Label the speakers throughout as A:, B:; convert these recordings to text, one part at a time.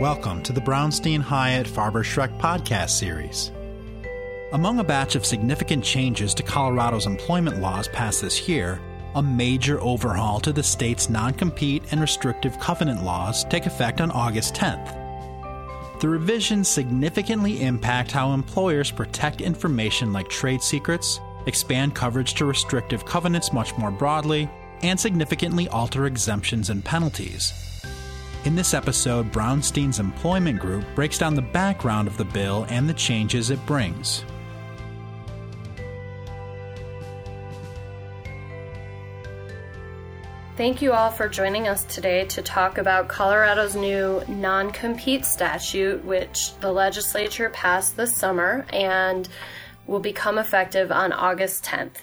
A: Welcome to the Brownstein Hyatt Farber Schreck podcast series. Among a batch of significant changes to Colorado's employment laws passed this year, a major overhaul to the state's non compete and restrictive covenant laws take effect on August 10th. The revisions significantly impact how employers protect information like trade secrets, expand coverage to restrictive covenants much more broadly, and significantly alter exemptions and penalties. In this episode, Brownstein's employment group breaks down the background of the bill and the changes it brings.
B: Thank you all for joining us today to talk about Colorado's new non compete statute, which the legislature passed this summer and will become effective on August 10th.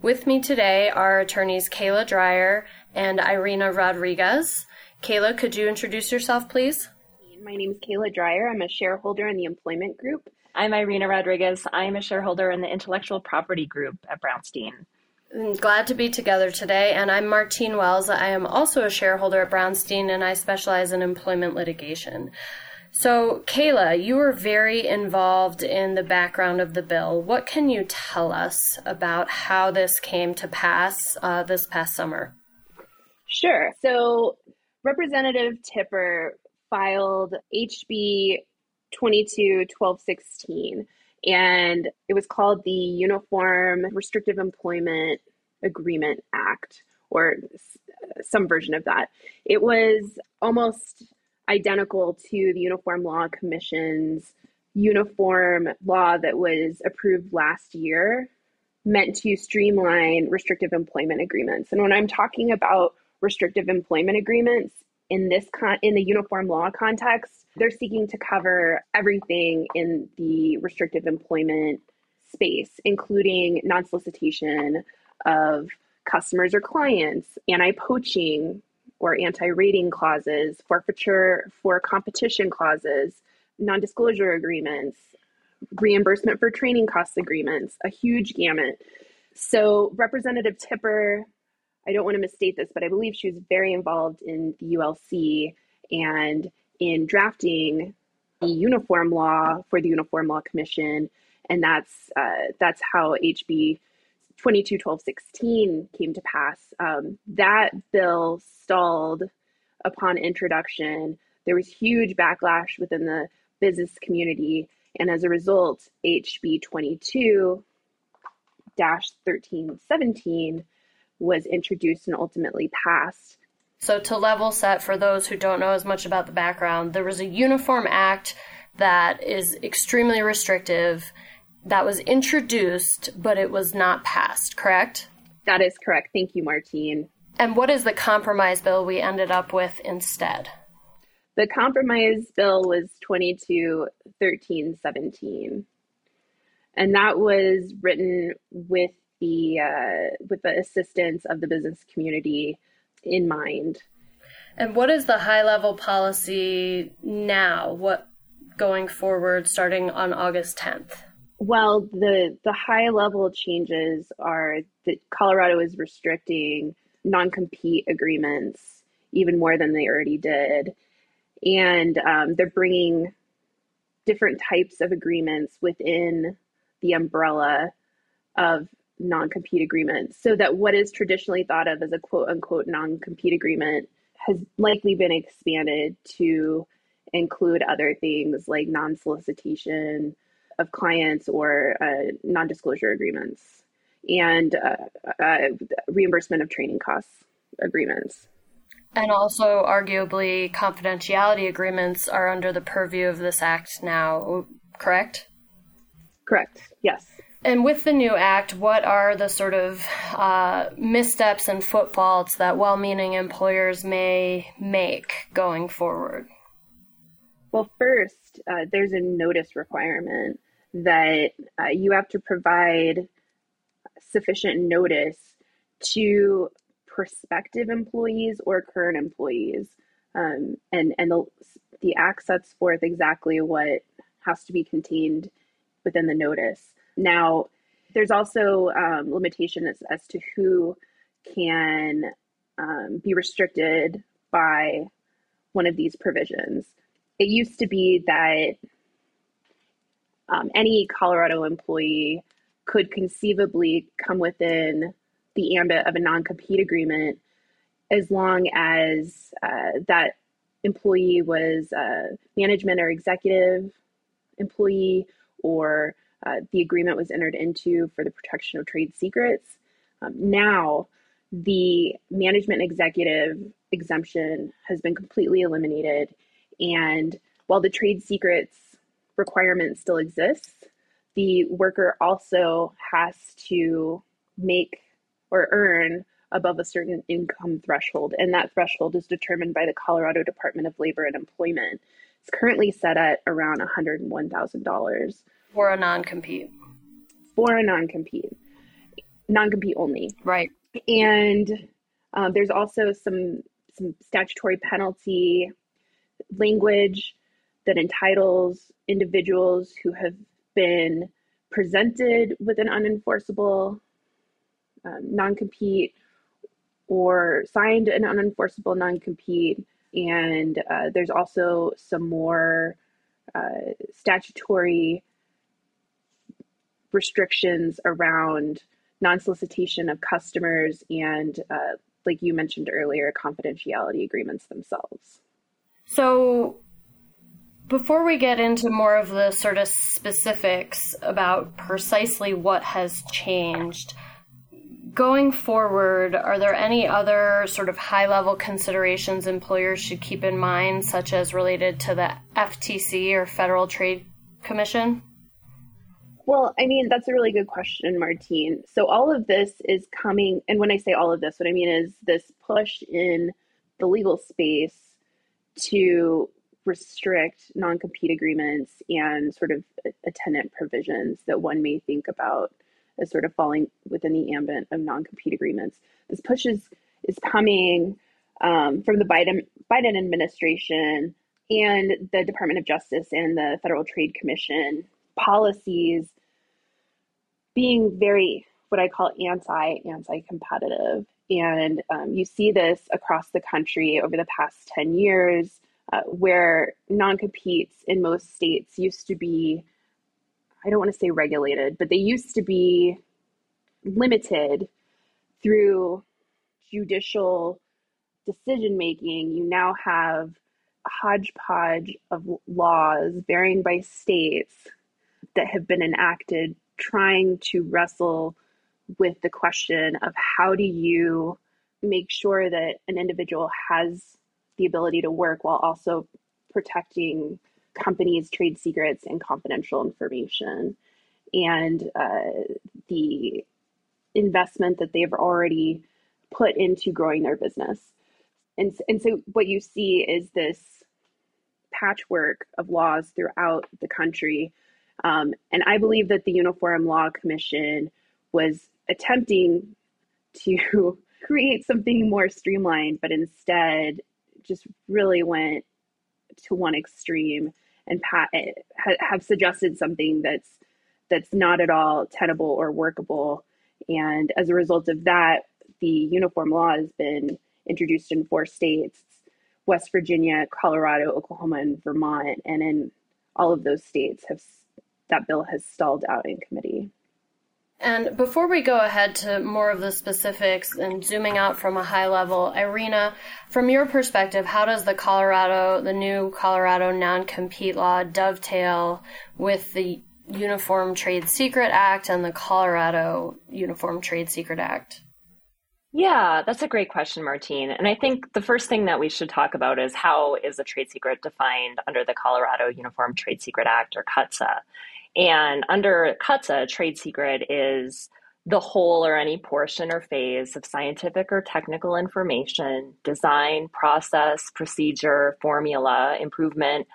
B: With me today are attorneys Kayla Dreyer and Irina Rodriguez. Kayla, could you introduce yourself, please?
C: My name is Kayla Dreyer. I'm a shareholder in the employment group.
D: I'm Irina Rodriguez. I'm a shareholder in the intellectual property group at Brownstein.
B: Glad to be together today. And I'm Martine Wells. I am also a shareholder at Brownstein and I specialize in employment litigation. So, Kayla, you were very involved in the background of the bill. What can you tell us about how this came to pass uh, this past summer?
C: Sure. So, Representative Tipper filed HB 22 1216 and it was called the Uniform Restrictive Employment Agreement Act, or some version of that. It was almost identical to the Uniform Law Commission's uniform law that was approved last year, meant to streamline restrictive employment agreements. And when I'm talking about restrictive employment agreements in this con- in the uniform law context, they're seeking to cover everything in the restrictive employment space, including non solicitation of customers or clients, anti poaching or anti rating clauses, forfeiture for competition clauses, non disclosure agreements, reimbursement for training costs agreements, a huge gamut. So, Representative Tipper, I don't want to misstate this, but I believe she was very involved in the ULC and in drafting the uniform law for the Uniform Law Commission, and that's uh, that's how HB 221216 came to pass. Um, that bill stalled upon introduction. There was huge backlash within the business community, and as a result, HB 22 1317 was introduced and ultimately passed.
B: So, to level set for those who don't know as much about the background, there was a Uniform Act that is extremely restrictive that was introduced, but it was not passed, correct?
C: That is correct. Thank you, Martine.
B: And what is the compromise bill we ended up with instead?
C: The compromise bill was 22 13 17. And that was written with the uh, with the assistance of the business community in mind.
B: And what is the high level policy now? What going forward starting on August 10th?
C: Well, the the high level changes are that Colorado is restricting non-compete agreements even more than they already did, and um, they're bringing different types of agreements within the umbrella of non compete agreements so that what is traditionally thought of as a quote unquote non compete agreement has likely been expanded to include other things like non solicitation of clients or uh, non disclosure agreements and uh, uh, reimbursement of training costs agreements.
B: And also, arguably, confidentiality agreements are under the purview of this act now, correct?
C: Correct, yes.
B: And with the new act, what are the sort of uh, missteps and footfalls that well meaning employers may make going forward?
C: Well, first, uh, there's a notice requirement that uh, you have to provide sufficient notice to prospective employees or current employees. Um, and and the, the act sets forth exactly what has to be contained within the notice. Now, there's also um, limitation as, as to who can um, be restricted by one of these provisions. it used to be that um, any Colorado employee could conceivably come within the ambit of a non compete agreement as long as uh, that employee was a management or executive employee or uh, the agreement was entered into for the protection of trade secrets. Um, now, the management executive exemption has been completely eliminated. And while the trade secrets requirement still exists, the worker also has to make or earn above a certain income threshold. And that threshold is determined by the Colorado Department of Labor and Employment. It's currently set at around $101,000.
B: For a non compete.
C: For a non compete. Non compete only.
B: Right.
C: And um, there's also some some statutory penalty language that entitles individuals who have been presented with an unenforceable um, non compete or signed an unenforceable non compete. And uh, there's also some more uh, statutory restrictions around non solicitation of customers and, uh, like you mentioned earlier, confidentiality agreements themselves.
B: So, before we get into more of the sort of specifics about precisely what has changed, going forward, are there any other sort of high level considerations employers should keep in mind, such as related to the FTC or Federal Trade Commission?
C: Well, I mean, that's a really good question, Martine. So, all of this is coming, and when I say all of this, what I mean is this push in the legal space to restrict non compete agreements and sort of attendant provisions that one may think about as sort of falling within the ambit of non compete agreements. This push is, is coming um, from the Biden, Biden administration and the Department of Justice and the Federal Trade Commission policies being very what I call anti anti competitive. And um, you see this across the country over the past 10 years, uh, where non competes in most states used to be, I don't want to say regulated, but they used to be limited through judicial decision making. You now have a hodgepodge of laws varying by states that have been enacted trying to wrestle with the question of how do you make sure that an individual has the ability to work while also protecting companies' trade secrets and confidential information. And uh, the investment that they've already put into growing their business. And, and so what you see is this patchwork of laws throughout the country um, and I believe that the Uniform Law Commission was attempting to create something more streamlined, but instead just really went to one extreme and eh, have suggested something that's that's not at all tenable or workable. And as a result of that, the uniform law has been introduced in four states West Virginia, Colorado, Oklahoma, and Vermont. And in all of those states have that bill has stalled out in committee.
B: And before we go ahead to more of the specifics and zooming out from a high level, Irina, from your perspective, how does the Colorado, the new Colorado non compete law dovetail with the Uniform Trade Secret Act and the Colorado Uniform Trade Secret Act?
D: Yeah, that's a great question, Martine. And I think the first thing that we should talk about is how is a trade secret defined under the Colorado Uniform Trade Secret Act or CUTSA? And under CUTSA, trade secret is the whole or any portion or phase of scientific or technical information, design, process, procedure, formula, improvement,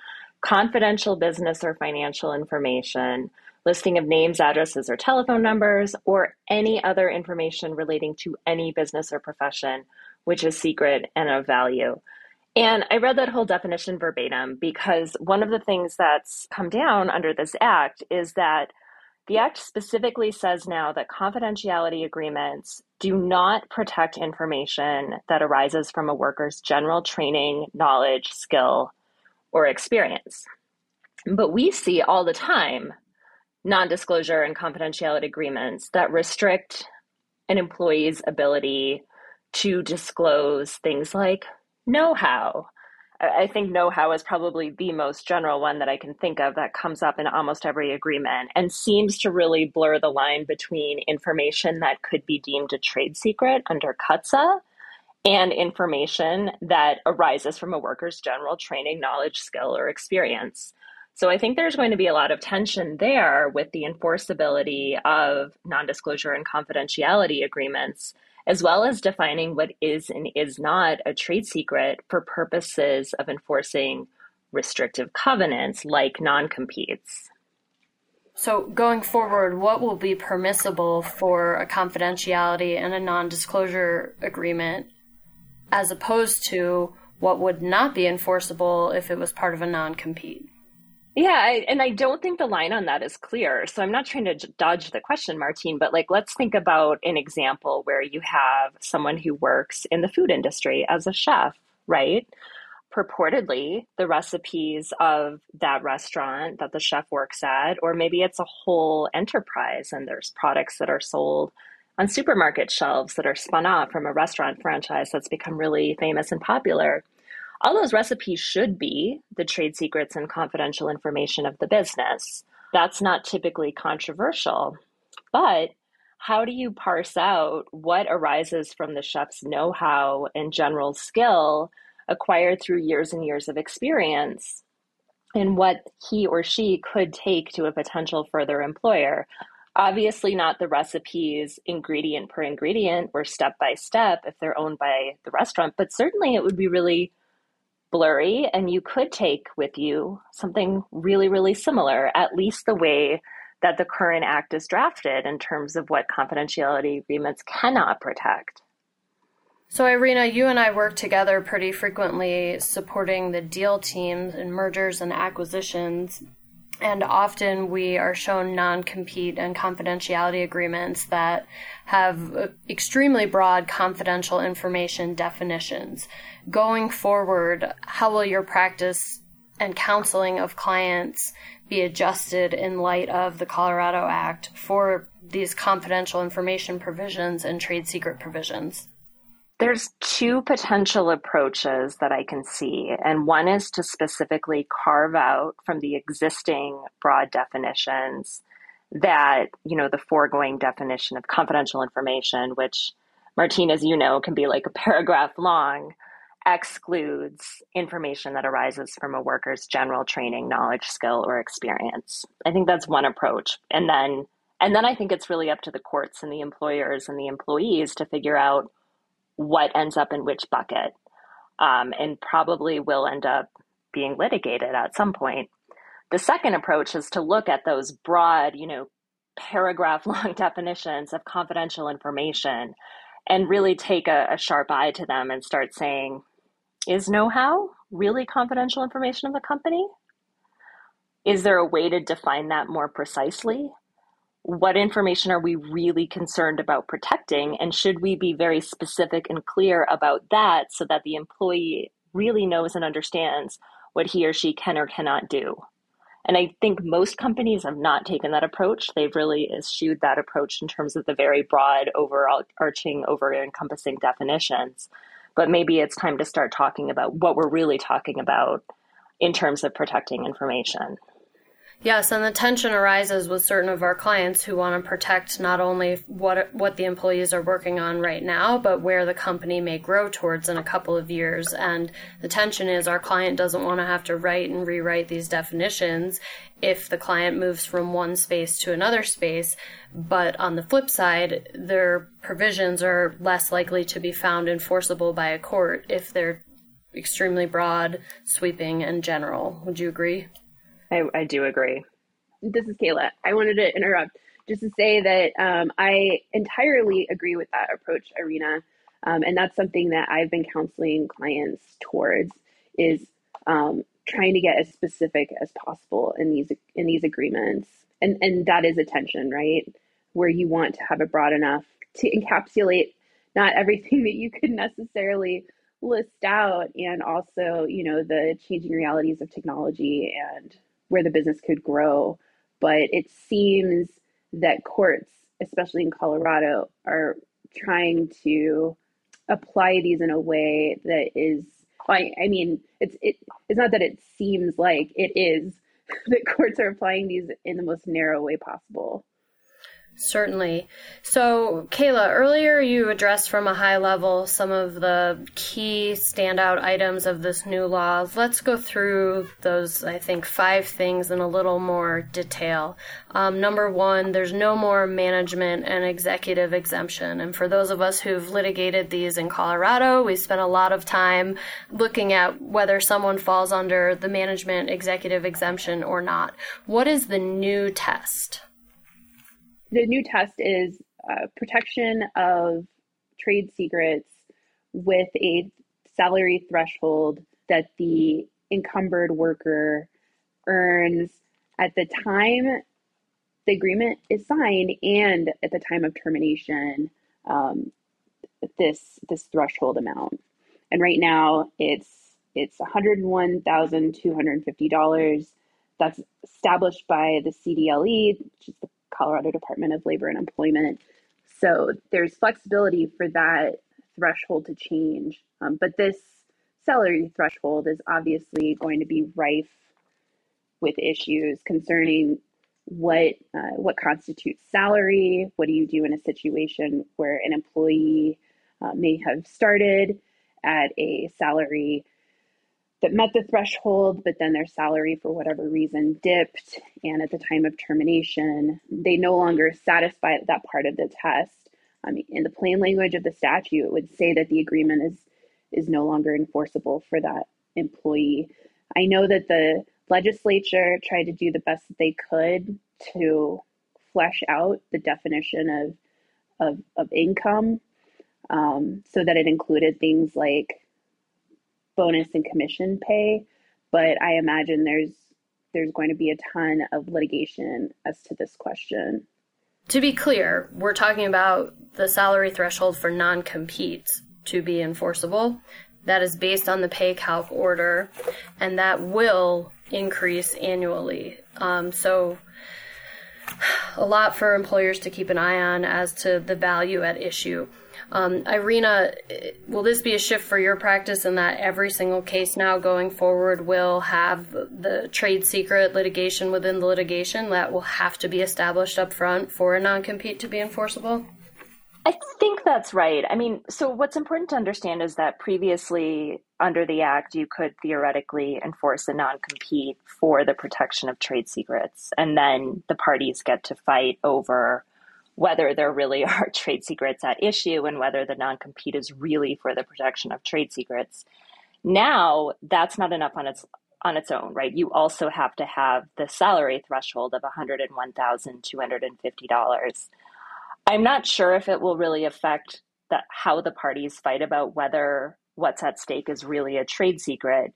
D: confidential business or financial information, listing of names, addresses, or telephone numbers, or any other information relating to any business or profession which is secret and of value. And I read that whole definition verbatim because one of the things that's come down under this act is that the act specifically says now that confidentiality agreements do not protect information that arises from a worker's general training, knowledge, skill, or experience. But we see all the time non disclosure and confidentiality agreements that restrict an employee's ability to disclose things like know how. I think know how is probably the most general one that I can think of that comes up in almost every agreement and seems to really blur the line between information that could be deemed a trade secret under CUTSA and information that arises from a worker's general training, knowledge, skill, or experience. So I think there's going to be a lot of tension there with the enforceability of non disclosure and confidentiality agreements, as well as defining what is and is not a trade secret for purposes of enforcing restrictive covenants like non competes.
B: So, going forward, what will be permissible for a confidentiality and a non disclosure agreement as opposed to what would not be enforceable if it was part of a non compete?
D: Yeah, I, and I don't think the line on that is clear. So I'm not trying to dodge the question, Martine, but like let's think about an example where you have someone who works in the food industry as a chef, right? Purportedly, the recipes of that restaurant that the chef works at, or maybe it's a whole enterprise and there's products that are sold on supermarket shelves that are spun off from a restaurant franchise that's become really famous and popular all those recipes should be the trade secrets and confidential information of the business. That's not typically controversial. But how do you parse out what arises from the chef's know how and general skill acquired through years and years of experience and what he or she could take to a potential further employer? Obviously, not the recipes ingredient per ingredient or step by step if they're owned by the restaurant, but certainly it would be really blurry and you could take with you something really, really similar, at least the way that the current act is drafted in terms of what confidentiality agreements cannot protect.
B: So, Irina, you and I work together pretty frequently supporting the deal teams in mergers and acquisitions. And often we are shown non compete and confidentiality agreements that have uh, extremely broad confidential information definitions going forward, how will your practice and counseling of clients be adjusted in light of the Colorado Act for these confidential information provisions and trade secret provisions?
D: There's two potential approaches that I can see. And one is to specifically carve out from the existing broad definitions that, you know, the foregoing definition of confidential information, which Martine, as you know, can be like a paragraph long, excludes information that arises from a worker's general training, knowledge, skill, or experience. I think that's one approach. And then and then I think it's really up to the courts and the employers and the employees to figure out what ends up in which bucket. Um, and probably will end up being litigated at some point. The second approach is to look at those broad, you know, paragraph long definitions of confidential information and really take a, a sharp eye to them and start saying, is know how really confidential information of the company? Is there a way to define that more precisely? What information are we really concerned about protecting? And should we be very specific and clear about that so that the employee really knows and understands what he or she can or cannot do? And I think most companies have not taken that approach. They've really eschewed that approach in terms of the very broad, overarching, over encompassing definitions but maybe it's time to start talking about what we're really talking about in terms of protecting information.
B: Yes, and the tension arises with certain of our clients who want to protect not only what what the employees are working on right now, but where the company may grow towards in a couple of years. And the tension is our client doesn't want to have to write and rewrite these definitions if the client moves from one space to another space. But on the flip side, their provisions are less likely to be found enforceable by a court if they're extremely broad, sweeping, and general. Would you agree?
D: I, I do agree.
C: This is Kayla. I wanted to interrupt just to say that um, I entirely agree with that approach, Irina. Um, and that's something that I've been counseling clients towards is um, trying to get as specific as possible in these in these agreements. And and that is attention, right? Where you want to have it broad enough to encapsulate not everything that you could necessarily list out and also, you know, the changing realities of technology and where the business could grow. But it seems that courts, especially in Colorado, are trying to apply these in a way that is I, I mean it's it, it's not that it seems like it is that courts are applying these in the most narrow way possible.
B: Certainly. So, Kayla, earlier you addressed from a high level some of the key standout items of this new law. Let's go through those, I think, five things in a little more detail. Um, number one, there's no more management and executive exemption. And for those of us who've litigated these in Colorado, we spent a lot of time looking at whether someone falls under the management executive exemption or not. What is the new test?
C: The new test is uh, protection of trade secrets with a salary threshold that the encumbered worker earns at the time the agreement is signed and at the time of termination um, this this threshold amount. And right now it's it's $101,250 that's established by the CDLE which is the Colorado Department of Labor and Employment. So there's flexibility for that threshold to change. Um, but this salary threshold is obviously going to be rife with issues concerning what uh, what constitutes salary. What do you do in a situation where an employee uh, may have started at a salary that met the threshold, but then their salary, for whatever reason, dipped. And at the time of termination, they no longer satisfy that part of the test. I mean, in the plain language of the statute, it would say that the agreement is is no longer enforceable for that employee. I know that the legislature tried to do the best that they could to flesh out the definition of of, of income um, so that it included things like bonus and commission pay, but I imagine there's there's going to be a ton of litigation as to this question.
B: To be clear, we're talking about the salary threshold for non competes to be enforceable. That is based on the pay calc order, and that will increase annually. Um, so, a lot for employers to keep an eye on as to the value at issue. Um, Irina, will this be a shift for your practice in that every single case now going forward will have the trade secret litigation within the litigation that will have to be established up front for a non compete to be enforceable?
D: I think that's right. I mean, so what's important to understand is that previously under the Act, you could theoretically enforce a non compete for the protection of trade secrets. And then the parties get to fight over whether there really are trade secrets at issue and whether the non compete is really for the protection of trade secrets. Now, that's not enough on its on its own, right? You also have to have the salary threshold of $101,250. I'm not sure if it will really affect that how the parties fight about whether what's at stake is really a trade secret.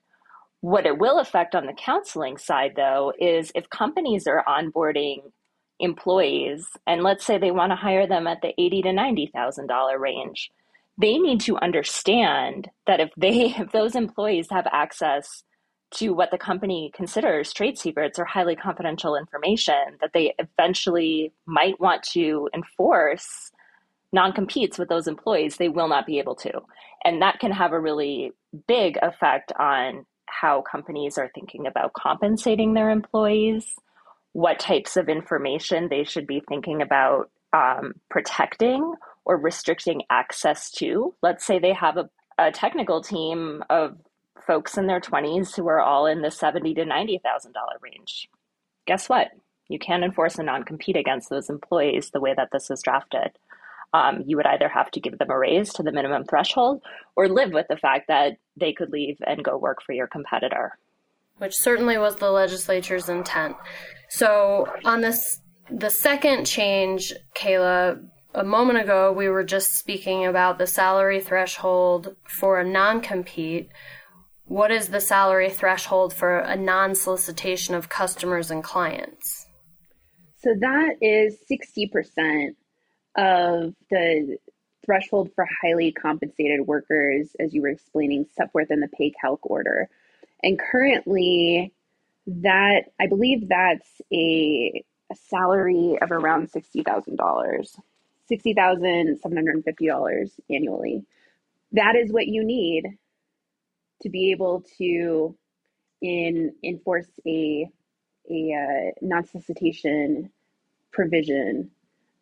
D: What it will affect on the counseling side, though, is if companies are onboarding employees and let's say they want to hire them at the eighty to ninety thousand dollar range, they need to understand that if they if those employees have access to what the company considers trade secrets or highly confidential information that they eventually might want to enforce non-competes with those employees they will not be able to. And that can have a really big effect on how companies are thinking about compensating their employees what types of information they should be thinking about um, protecting or restricting access to. Let's say they have a, a technical team of folks in their 20s who are all in the seventy to ninety thousand dollar range. Guess what? You can't enforce a non-compete against those employees the way that this is drafted. Um, you would either have to give them a raise to the minimum threshold or live with the fact that they could leave and go work for your competitor.
B: Which certainly was the legislature's intent. So on this, the second change, Kayla, a moment ago we were just speaking about the salary threshold for a non-compete. What is the salary threshold for a non-solicitation of customers and clients?
C: So that is 60% of the threshold for highly compensated workers, as you were explaining, set forth in the pay calc order. And currently, that I believe that's a, a salary of around sixty thousand dollars, sixty thousand seven hundred and fifty dollars annually. That is what you need to be able to in enforce a a uh, non-solicitation provision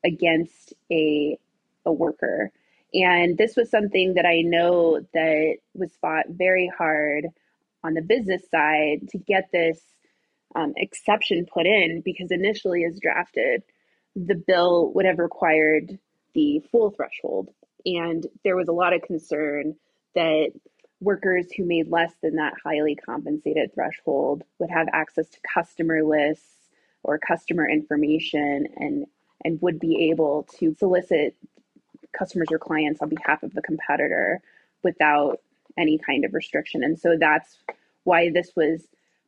C: against a a worker. And this was something that I know that was fought very hard on the business side to get this um, exception put in because initially, as drafted, the bill would have required the full threshold. And there was a lot of concern that workers who made less than that highly compensated threshold would have access to customer lists or customer information and and would be able to solicit customers or clients on behalf of the competitor without any kind of restriction. And so that's why this was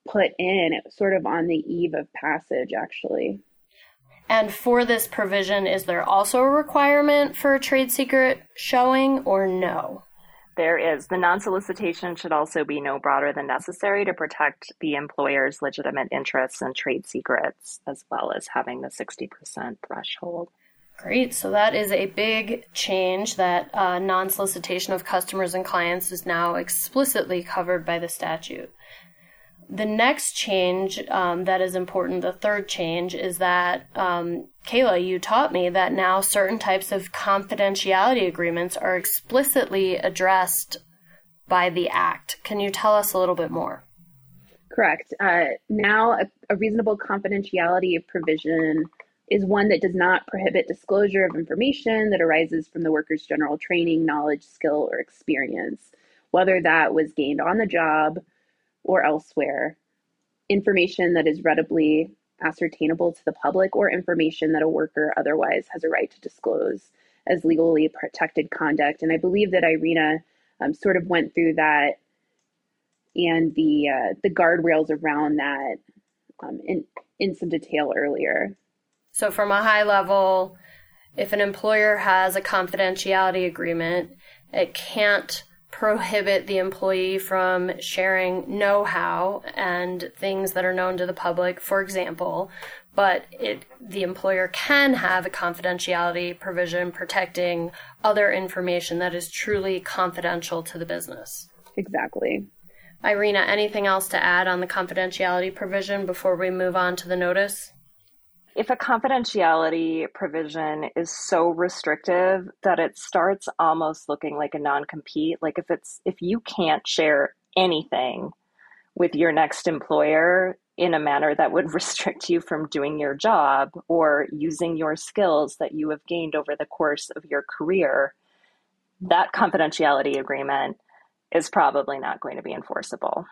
C: put in sort of on the eve of passage actually.
B: And for this provision, is there also a requirement for a trade secret showing or no?
D: There is. The non solicitation should also be no broader than necessary to protect the employer's legitimate interests and trade secrets, as well as having the 60% threshold.
B: Great. So that is a big change that uh, non solicitation of customers and clients is now explicitly covered by the statute. The next change um, that is important, the third change, is that um, Kayla, you taught me that now certain types of confidentiality agreements are explicitly addressed by the Act. Can you tell us a little bit more?
C: Correct. Uh, now, a, a reasonable confidentiality provision is one that does not prohibit disclosure of information that arises from the worker's general training, knowledge, skill, or experience, whether that was gained on the job or elsewhere. Information that is readily ascertainable to the public or information that a worker otherwise has a right to disclose as legally protected conduct. And I believe that Irina um, sort of went through that and the uh, the guardrails around that um, in in some detail earlier.
B: So, from a high level, if an employer has a confidentiality agreement, it can't prohibit the employee from sharing know how and things that are known to the public, for example, but it, the employer can have a confidentiality provision protecting other information that is truly confidential to the business.
C: Exactly.
B: Irina, anything else to add on the confidentiality provision before we move on to the notice?
D: If a confidentiality provision is so restrictive that it starts almost looking like a non-compete like if it's if you can't share anything with your next employer in a manner that would restrict you from doing your job or using your skills that you have gained over the course of your career that confidentiality agreement is probably not going to be enforceable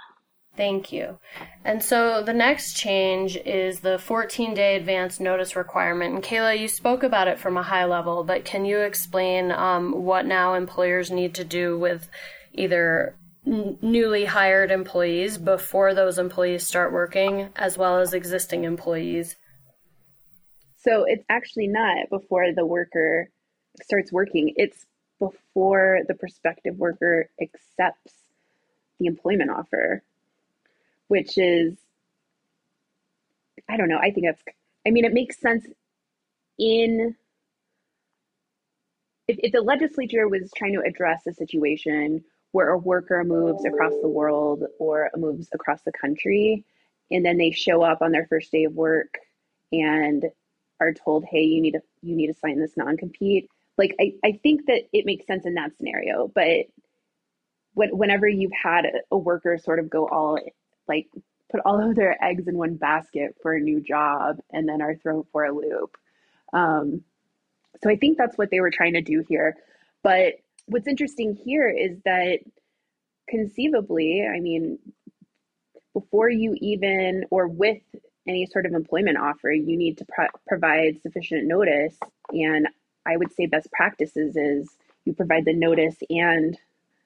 B: Thank you. And so the next change is the 14 day advance notice requirement. And Kayla, you spoke about it from a high level, but can you explain um, what now employers need to do with either n- newly hired employees before those employees start working, as well as existing employees?
C: So it's actually not before the worker starts working, it's before the prospective worker accepts the employment offer which is, I don't know, I think that's, I mean, it makes sense in, if, if the legislature was trying to address a situation where a worker moves across the world or moves across the country, and then they show up on their first day of work and are told, hey, you need to, you need to sign this non-compete. Like, I, I think that it makes sense in that scenario, but when, whenever you've had a, a worker sort of go all like put all of their eggs in one basket for a new job and then are thrown for a loop. Um, so I think that's what they were trying to do here. But what's interesting here is that conceivably, I mean, before you even or with any sort of employment offer, you need to pro- provide sufficient notice. And I would say best practices is you provide the notice and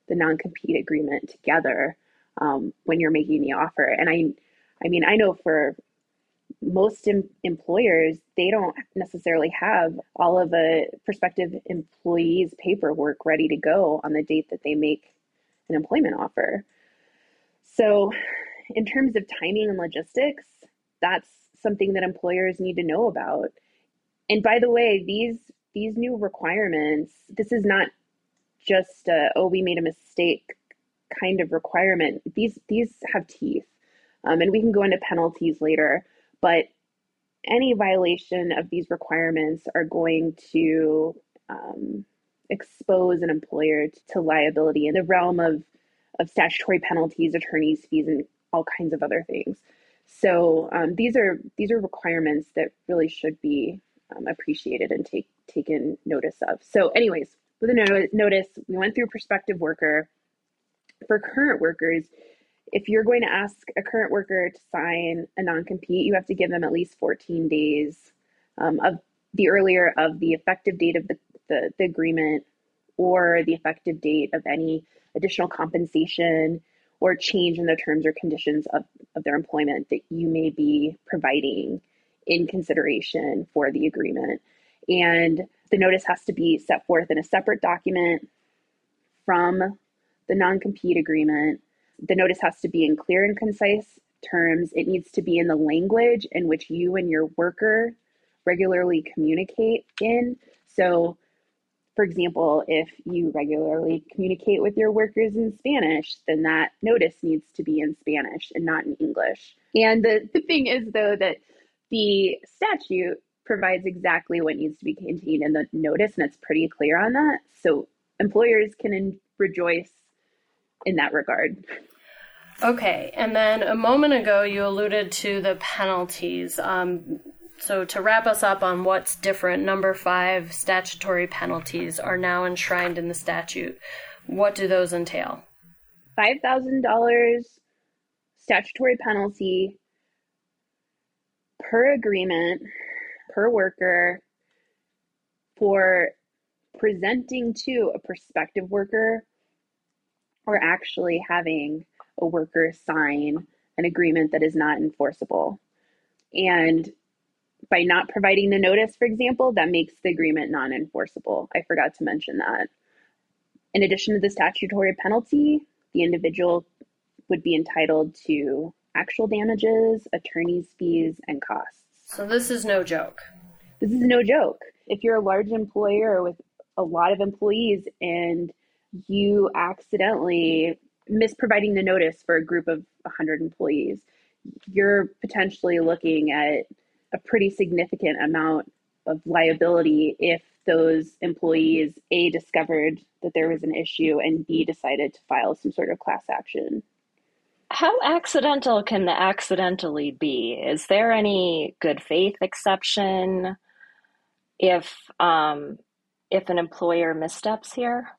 C: the non compete agreement together um, when you're making the offer. And I, I mean, I know for most em- employers they don't necessarily have all of a prospective employees paperwork ready to go on the date that they make an employment offer so in terms of timing and logistics that's something that employers need to know about and by the way these these new requirements this is not just a, oh we made a mistake kind of requirement these these have teeth um, and we can go into penalties later but any violation of these requirements are going to um, expose an employer to liability in the realm of, of statutory penalties, attorneys' fees, and all kinds of other things. So um, these are these are requirements that really should be um, appreciated and take taken notice of. So, anyways, with a notice, we went through prospective worker. For current workers, if you're going to ask a current worker to sign a non-compete, you have to give them at least 14 days um, of the earlier of the effective date of the, the, the agreement or the effective date of any additional compensation or change in the terms or conditions of, of their employment that you may be providing in consideration for the agreement. And the notice has to be set forth in a separate document from the non compete agreement the notice has to be in clear and concise terms. It needs to be in the language in which you and your worker regularly communicate in. So, for example, if you regularly communicate with your workers in Spanish, then that notice needs to be in Spanish and not in English. And the, the thing is, though, that the statute provides exactly what needs to be contained in the notice, and it's pretty clear on that. So employers can rejoice in that regard.
B: Okay, and then a moment ago you alluded to the penalties. Um, so to wrap us up on what's different, number five statutory penalties are now enshrined in the statute. What do those entail?
C: $5,000 statutory penalty per agreement, per worker, for presenting to a prospective worker or actually having a worker sign an agreement that is not enforceable. And by not providing the notice, for example, that makes the agreement non enforceable. I forgot to mention that. In addition to the statutory penalty, the individual would be entitled to actual damages, attorney's fees, and costs.
B: So, this is no joke.
C: This is no joke. If you're a large employer with a lot of employees and you accidentally misproviding the notice for a group of 100 employees, you're potentially looking at a pretty significant amount of liability if those employees A discovered that there was an issue and B decided to file some sort of class action.
D: How accidental can the accidentally be? Is there any good faith exception if um, if an employer missteps here?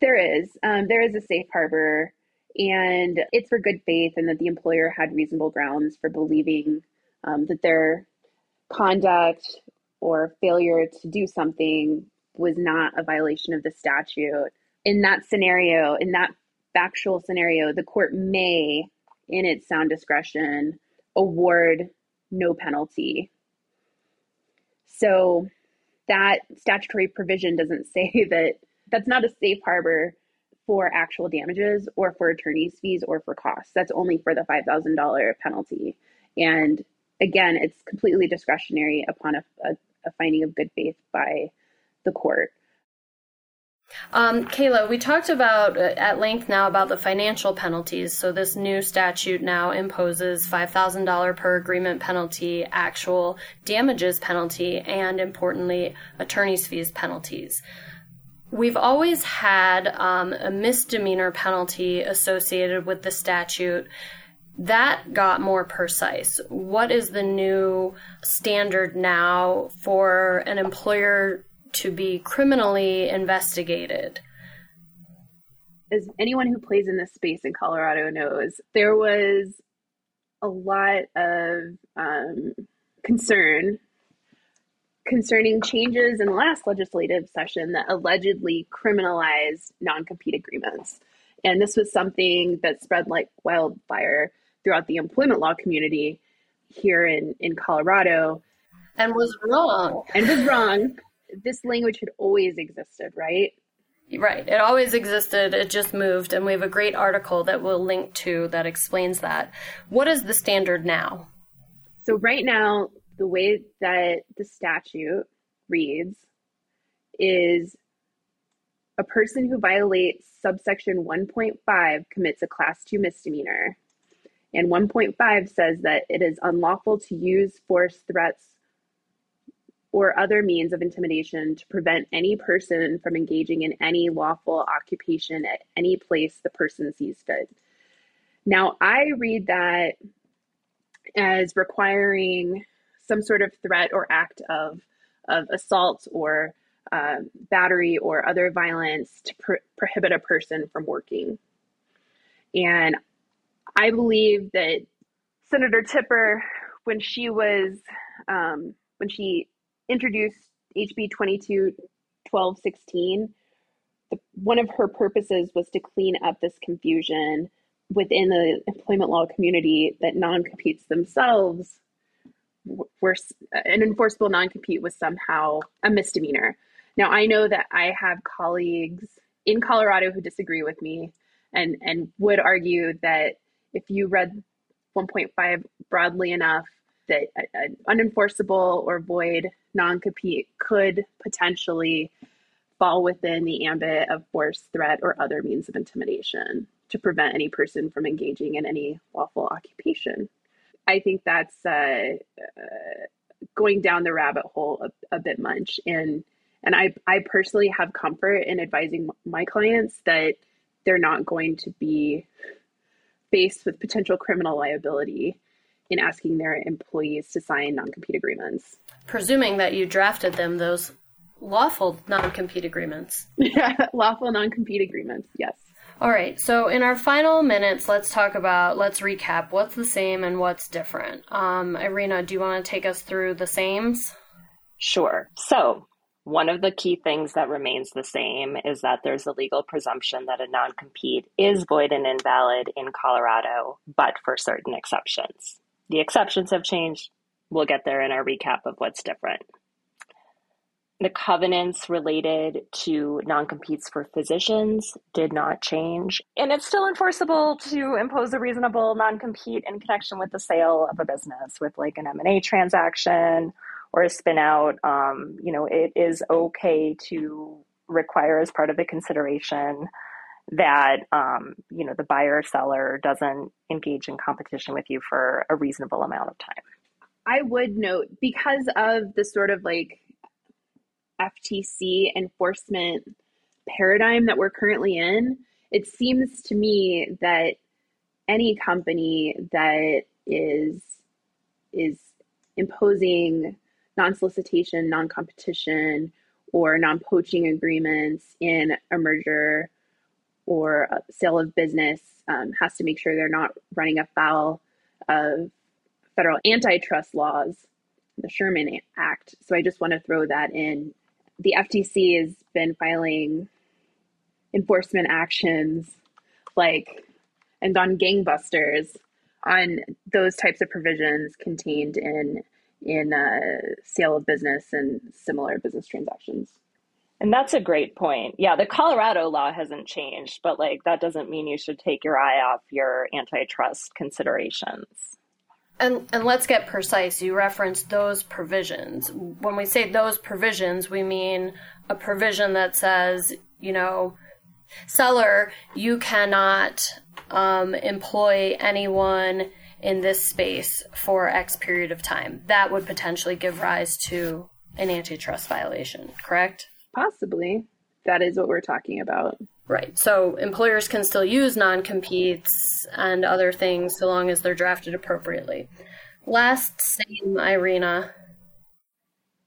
C: There is. Um, there is a safe harbor, and it's for good faith and that the employer had reasonable grounds for believing um, that their conduct or failure to do something was not a violation of the statute. In that scenario, in that factual scenario, the court may, in its sound discretion, award no penalty. So that statutory provision doesn't say that that's not a safe harbor for actual damages or for attorney's fees or for costs. That's only for the $5,000 penalty. And again, it's completely discretionary upon a, a, a finding of good faith by the court.
B: Um, Kayla, we talked about uh, at length now about the financial penalties. So this new statute now imposes $5,000 per agreement penalty, actual damages penalty, and importantly, attorney's fees penalties. We've always had um, a misdemeanor penalty associated with the statute. That got more precise. What is the new standard now for an employer to be criminally investigated?
C: As anyone who plays in this space in Colorado knows, there was a lot of um, concern concerning changes in the last legislative session that allegedly criminalized non compete agreements. And this was something that spread like wildfire throughout the employment law community. here in, in Colorado.
B: And was wrong.
C: And was wrong. This language had always existed, right?
B: Right. It always existed. It just moved. And we have a great article that we'll link to that explains that. What is the standard now?
C: So, right now, the way that the statute reads is a person who violates subsection 1.5 commits a class 2 misdemeanor. And 1.5 says that it is unlawful to use force, threats, or other means of intimidation to prevent any person from engaging in any lawful occupation at any place the person sees fit. Now, I read that as requiring some sort of threat or act of, of assault or um, battery or other violence to pr- prohibit a person from working. And I believe that Senator Tipper, when she was, um, when she introduced HB 22 12 16, the, one of her purposes was to clean up this confusion within the employment law community that non competes themselves were uh, an enforceable non compete was somehow a misdemeanor. Now, I know that I have colleagues in Colorado who disagree with me and, and would argue that if you read 1.5 broadly enough, that an unenforceable or void non compete could potentially fall within the ambit of force, threat, or other means of intimidation to prevent any person from engaging in any lawful occupation. I think that's uh, uh, going down the rabbit hole a, a, bit much, and and I I personally have comfort in advising my clients that they're not going to be faced with potential criminal liability in asking their employees to sign non-compete agreements.
B: Presuming that you drafted them those lawful non-compete agreements.
C: Yeah, lawful non-compete agreements. Yes.
B: All right. So in our final minutes, let's talk about let's recap what's the same and what's different. Um, Irina, do you want to take us through the sames?
D: Sure. So one of the key things that remains the same is that there's a legal presumption that a non compete is void and invalid in Colorado, but for certain exceptions. The exceptions have changed. We'll get there in our recap of what's different. The covenants related to non competes for physicians did not change. And it's still enforceable to impose a reasonable non compete in connection with the sale of a business with like an M&A transaction or a spin out. Um, you know, it is okay to require as part of the consideration that um, you know the buyer or seller doesn't engage in competition with you for a reasonable amount of time.
C: I would note because of the sort of like FTC enforcement paradigm that we're currently in, it seems to me that any company that is is imposing non-solicitation, non-competition, or non-poaching agreements in a merger or a sale of business um, has to make sure they're not running afoul of federal antitrust laws, the Sherman Act. So I just want to throw that in the FTC has been filing enforcement actions like and on gangbusters on those types of provisions contained in in uh, sale of business and similar business transactions.
D: And that's a great point. Yeah, the Colorado law hasn't changed, but like that doesn't mean you should take your eye off your antitrust considerations.
B: And, and let's get precise. You referenced those provisions. When we say those provisions, we mean a provision that says, you know, seller, you cannot um, employ anyone in this space for X period of time. That would potentially give rise to an antitrust violation, correct?
C: Possibly. That is what we're talking about.
B: Right. So employers can still use non competes and other things so long as they're drafted appropriately. Last same, Irina.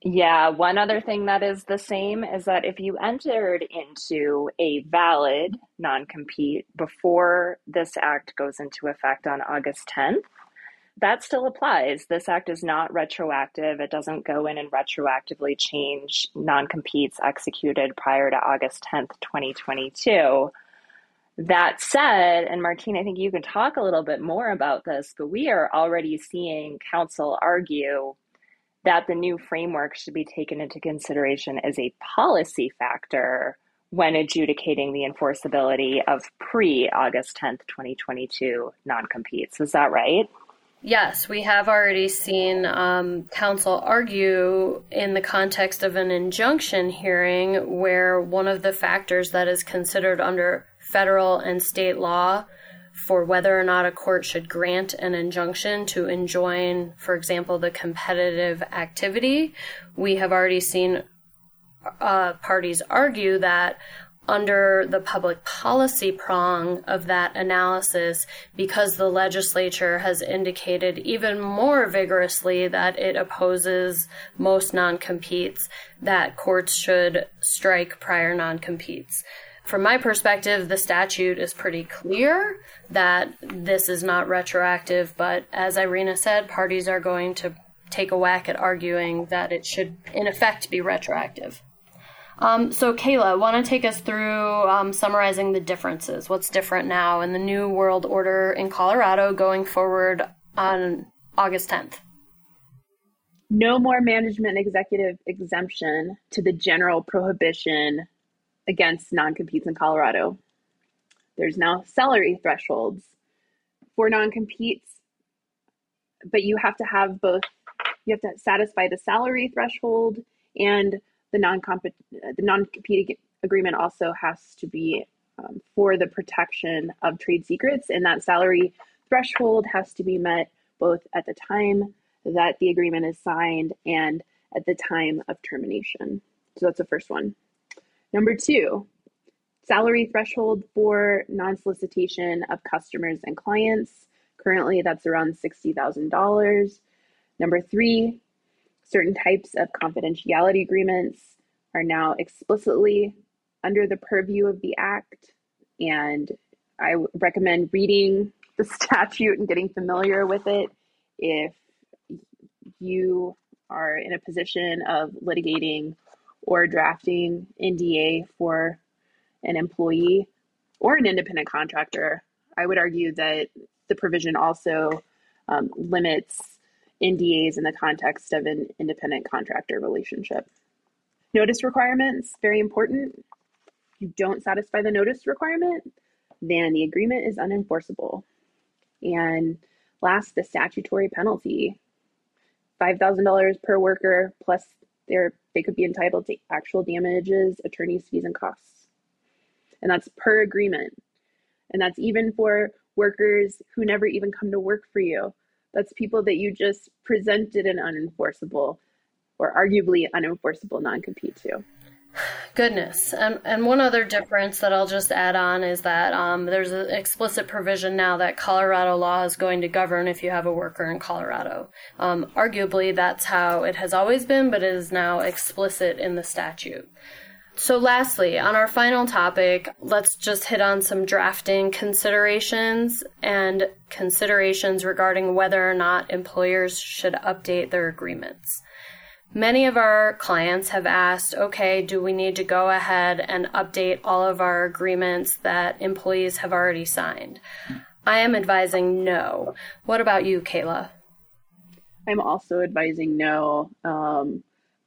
D: Yeah, one other thing that is the same is that if you entered into a valid non compete before this act goes into effect on August 10th, that still applies. This act is not retroactive. It doesn't go in and retroactively change non competes executed prior to August 10th, 2022. That said, and Martine, I think you can talk a little bit more about this, but we are already seeing counsel argue that the new framework should be taken into consideration as a policy factor when adjudicating the enforceability of pre August 10th, 2022 non competes. Is that right?
B: Yes, we have already seen um, counsel argue in the context of an injunction hearing where one of the factors that is considered under federal and state law for whether or not a court should grant an injunction to enjoin, for example, the competitive activity. We have already seen uh, parties argue that under the public policy prong of that analysis because the legislature has indicated even more vigorously that it opposes most non competes, that courts should strike prior non competes. From my perspective, the statute is pretty clear that this is not retroactive, but as Irina said, parties are going to take a whack at arguing that it should, in effect, be retroactive. Um, so, Kayla, want to take us through um, summarizing the differences? What's different now in the new world order in Colorado going forward on August 10th?
C: No more management executive exemption to the general prohibition against non competes in Colorado. There's now salary thresholds for non competes, but you have to have both, you have to satisfy the salary threshold and the non the non compete agreement also has to be um, for the protection of trade secrets, and that salary threshold has to be met both at the time that the agreement is signed and at the time of termination. So that's the first one. Number two, salary threshold for non solicitation of customers and clients. Currently, that's around $60,000. Number three, certain types of confidentiality agreements are now explicitly under the purview of the Act. And I recommend reading the statute and getting familiar with it if you are in a position of litigating or drafting NDA for an employee or an independent contractor. I would argue that the provision also um, limits NDAs in the context of an independent contractor relationship. Notice requirements, very important. If you don't satisfy the notice requirement, then the agreement is unenforceable. And last, the statutory penalty $5,000 per worker, plus they could be entitled to actual damages, attorney's fees, and costs. And that's per agreement. And that's even for workers who never even come to work for you. That's people that you just presented an unenforceable or arguably unenforceable non compete to.
B: Goodness. And, and one other difference that I'll just add on is that um, there's an explicit provision now that Colorado law is going to govern if you have a worker in Colorado. Um, arguably, that's how it has always been, but it is now explicit in the statute. So, lastly, on our final topic, let's just hit on some drafting considerations and considerations regarding whether or not employers should update their agreements. Many of our clients have asked, okay, do we need to go ahead and update all of our agreements that employees have already signed? I am advising no. What about you, Kayla?
C: I'm also advising no. Um,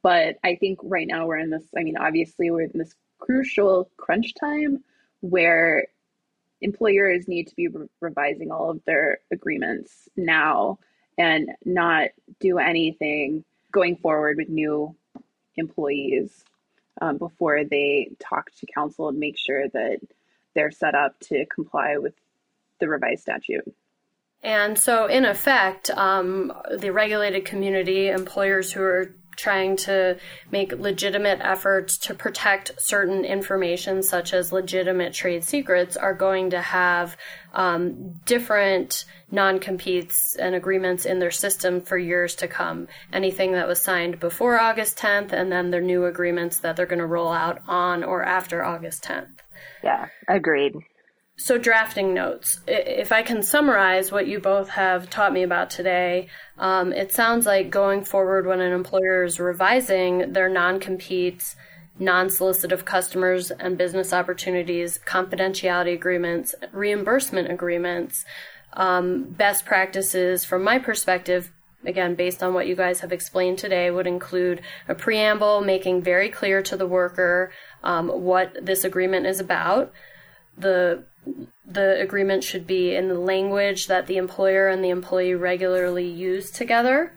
C: but I think right now we're in this, I mean, obviously, we're in this crucial crunch time where employers need to be re- revising all of their agreements now and not do anything going forward with new employees um, before they talk to counsel and make sure that they're set up to comply with the revised statute.
B: And so, in effect, um, the regulated community, employers who are trying to make legitimate efforts to protect certain information, such as legitimate trade secrets, are going to have um, different non competes and agreements in their system for years to come. Anything that was signed before August 10th, and then their new agreements that they're going to roll out on or after August 10th.
D: Yeah, agreed.
B: So, drafting notes. If I can summarize what you both have taught me about today, um, it sounds like going forward when an employer is revising their non competes, non solicitive customers and business opportunities, confidentiality agreements, reimbursement agreements, um, best practices from my perspective. Again, based on what you guys have explained today, would include a preamble making very clear to the worker um, what this agreement is about. The the agreement should be in the language that the employer and the employee regularly use together.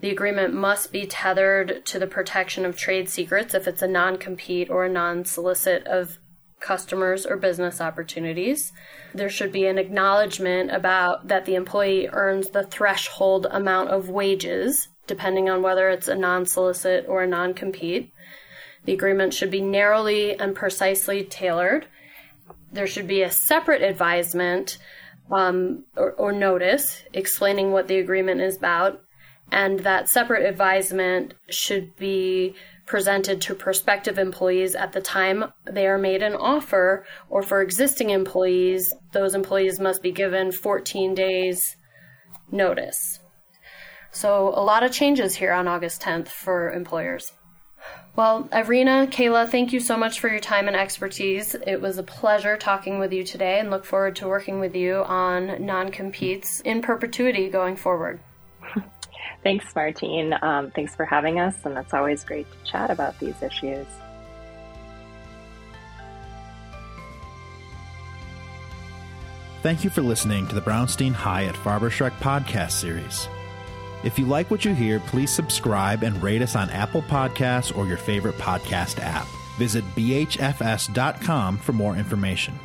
B: The agreement must be tethered to the protection of trade secrets if it's a non compete or a non solicit of customers or business opportunities. There should be an acknowledgement about that the employee earns the threshold amount of wages, depending on whether it's a non solicit or a non compete. The agreement should be narrowly and precisely tailored. There should be a separate advisement um, or, or notice explaining what the agreement is about and that separate advisement should be presented to prospective employees at the time they are made an offer, or for existing employees, those employees must be given 14 days notice. So, a lot of changes here on August 10th for employers. Well, Irina, Kayla, thank you so much for your time and expertise. It was a pleasure talking with you today and look forward to working with you on non competes in perpetuity going forward.
D: Thanks, Martine. Um, thanks for having us, and it's always great to chat about these issues.
A: Thank you for listening to the Brownstein Hyatt Farber Schreck podcast series. If you like what you hear, please subscribe and rate us on Apple Podcasts or your favorite podcast app. Visit bhfs.com for more information.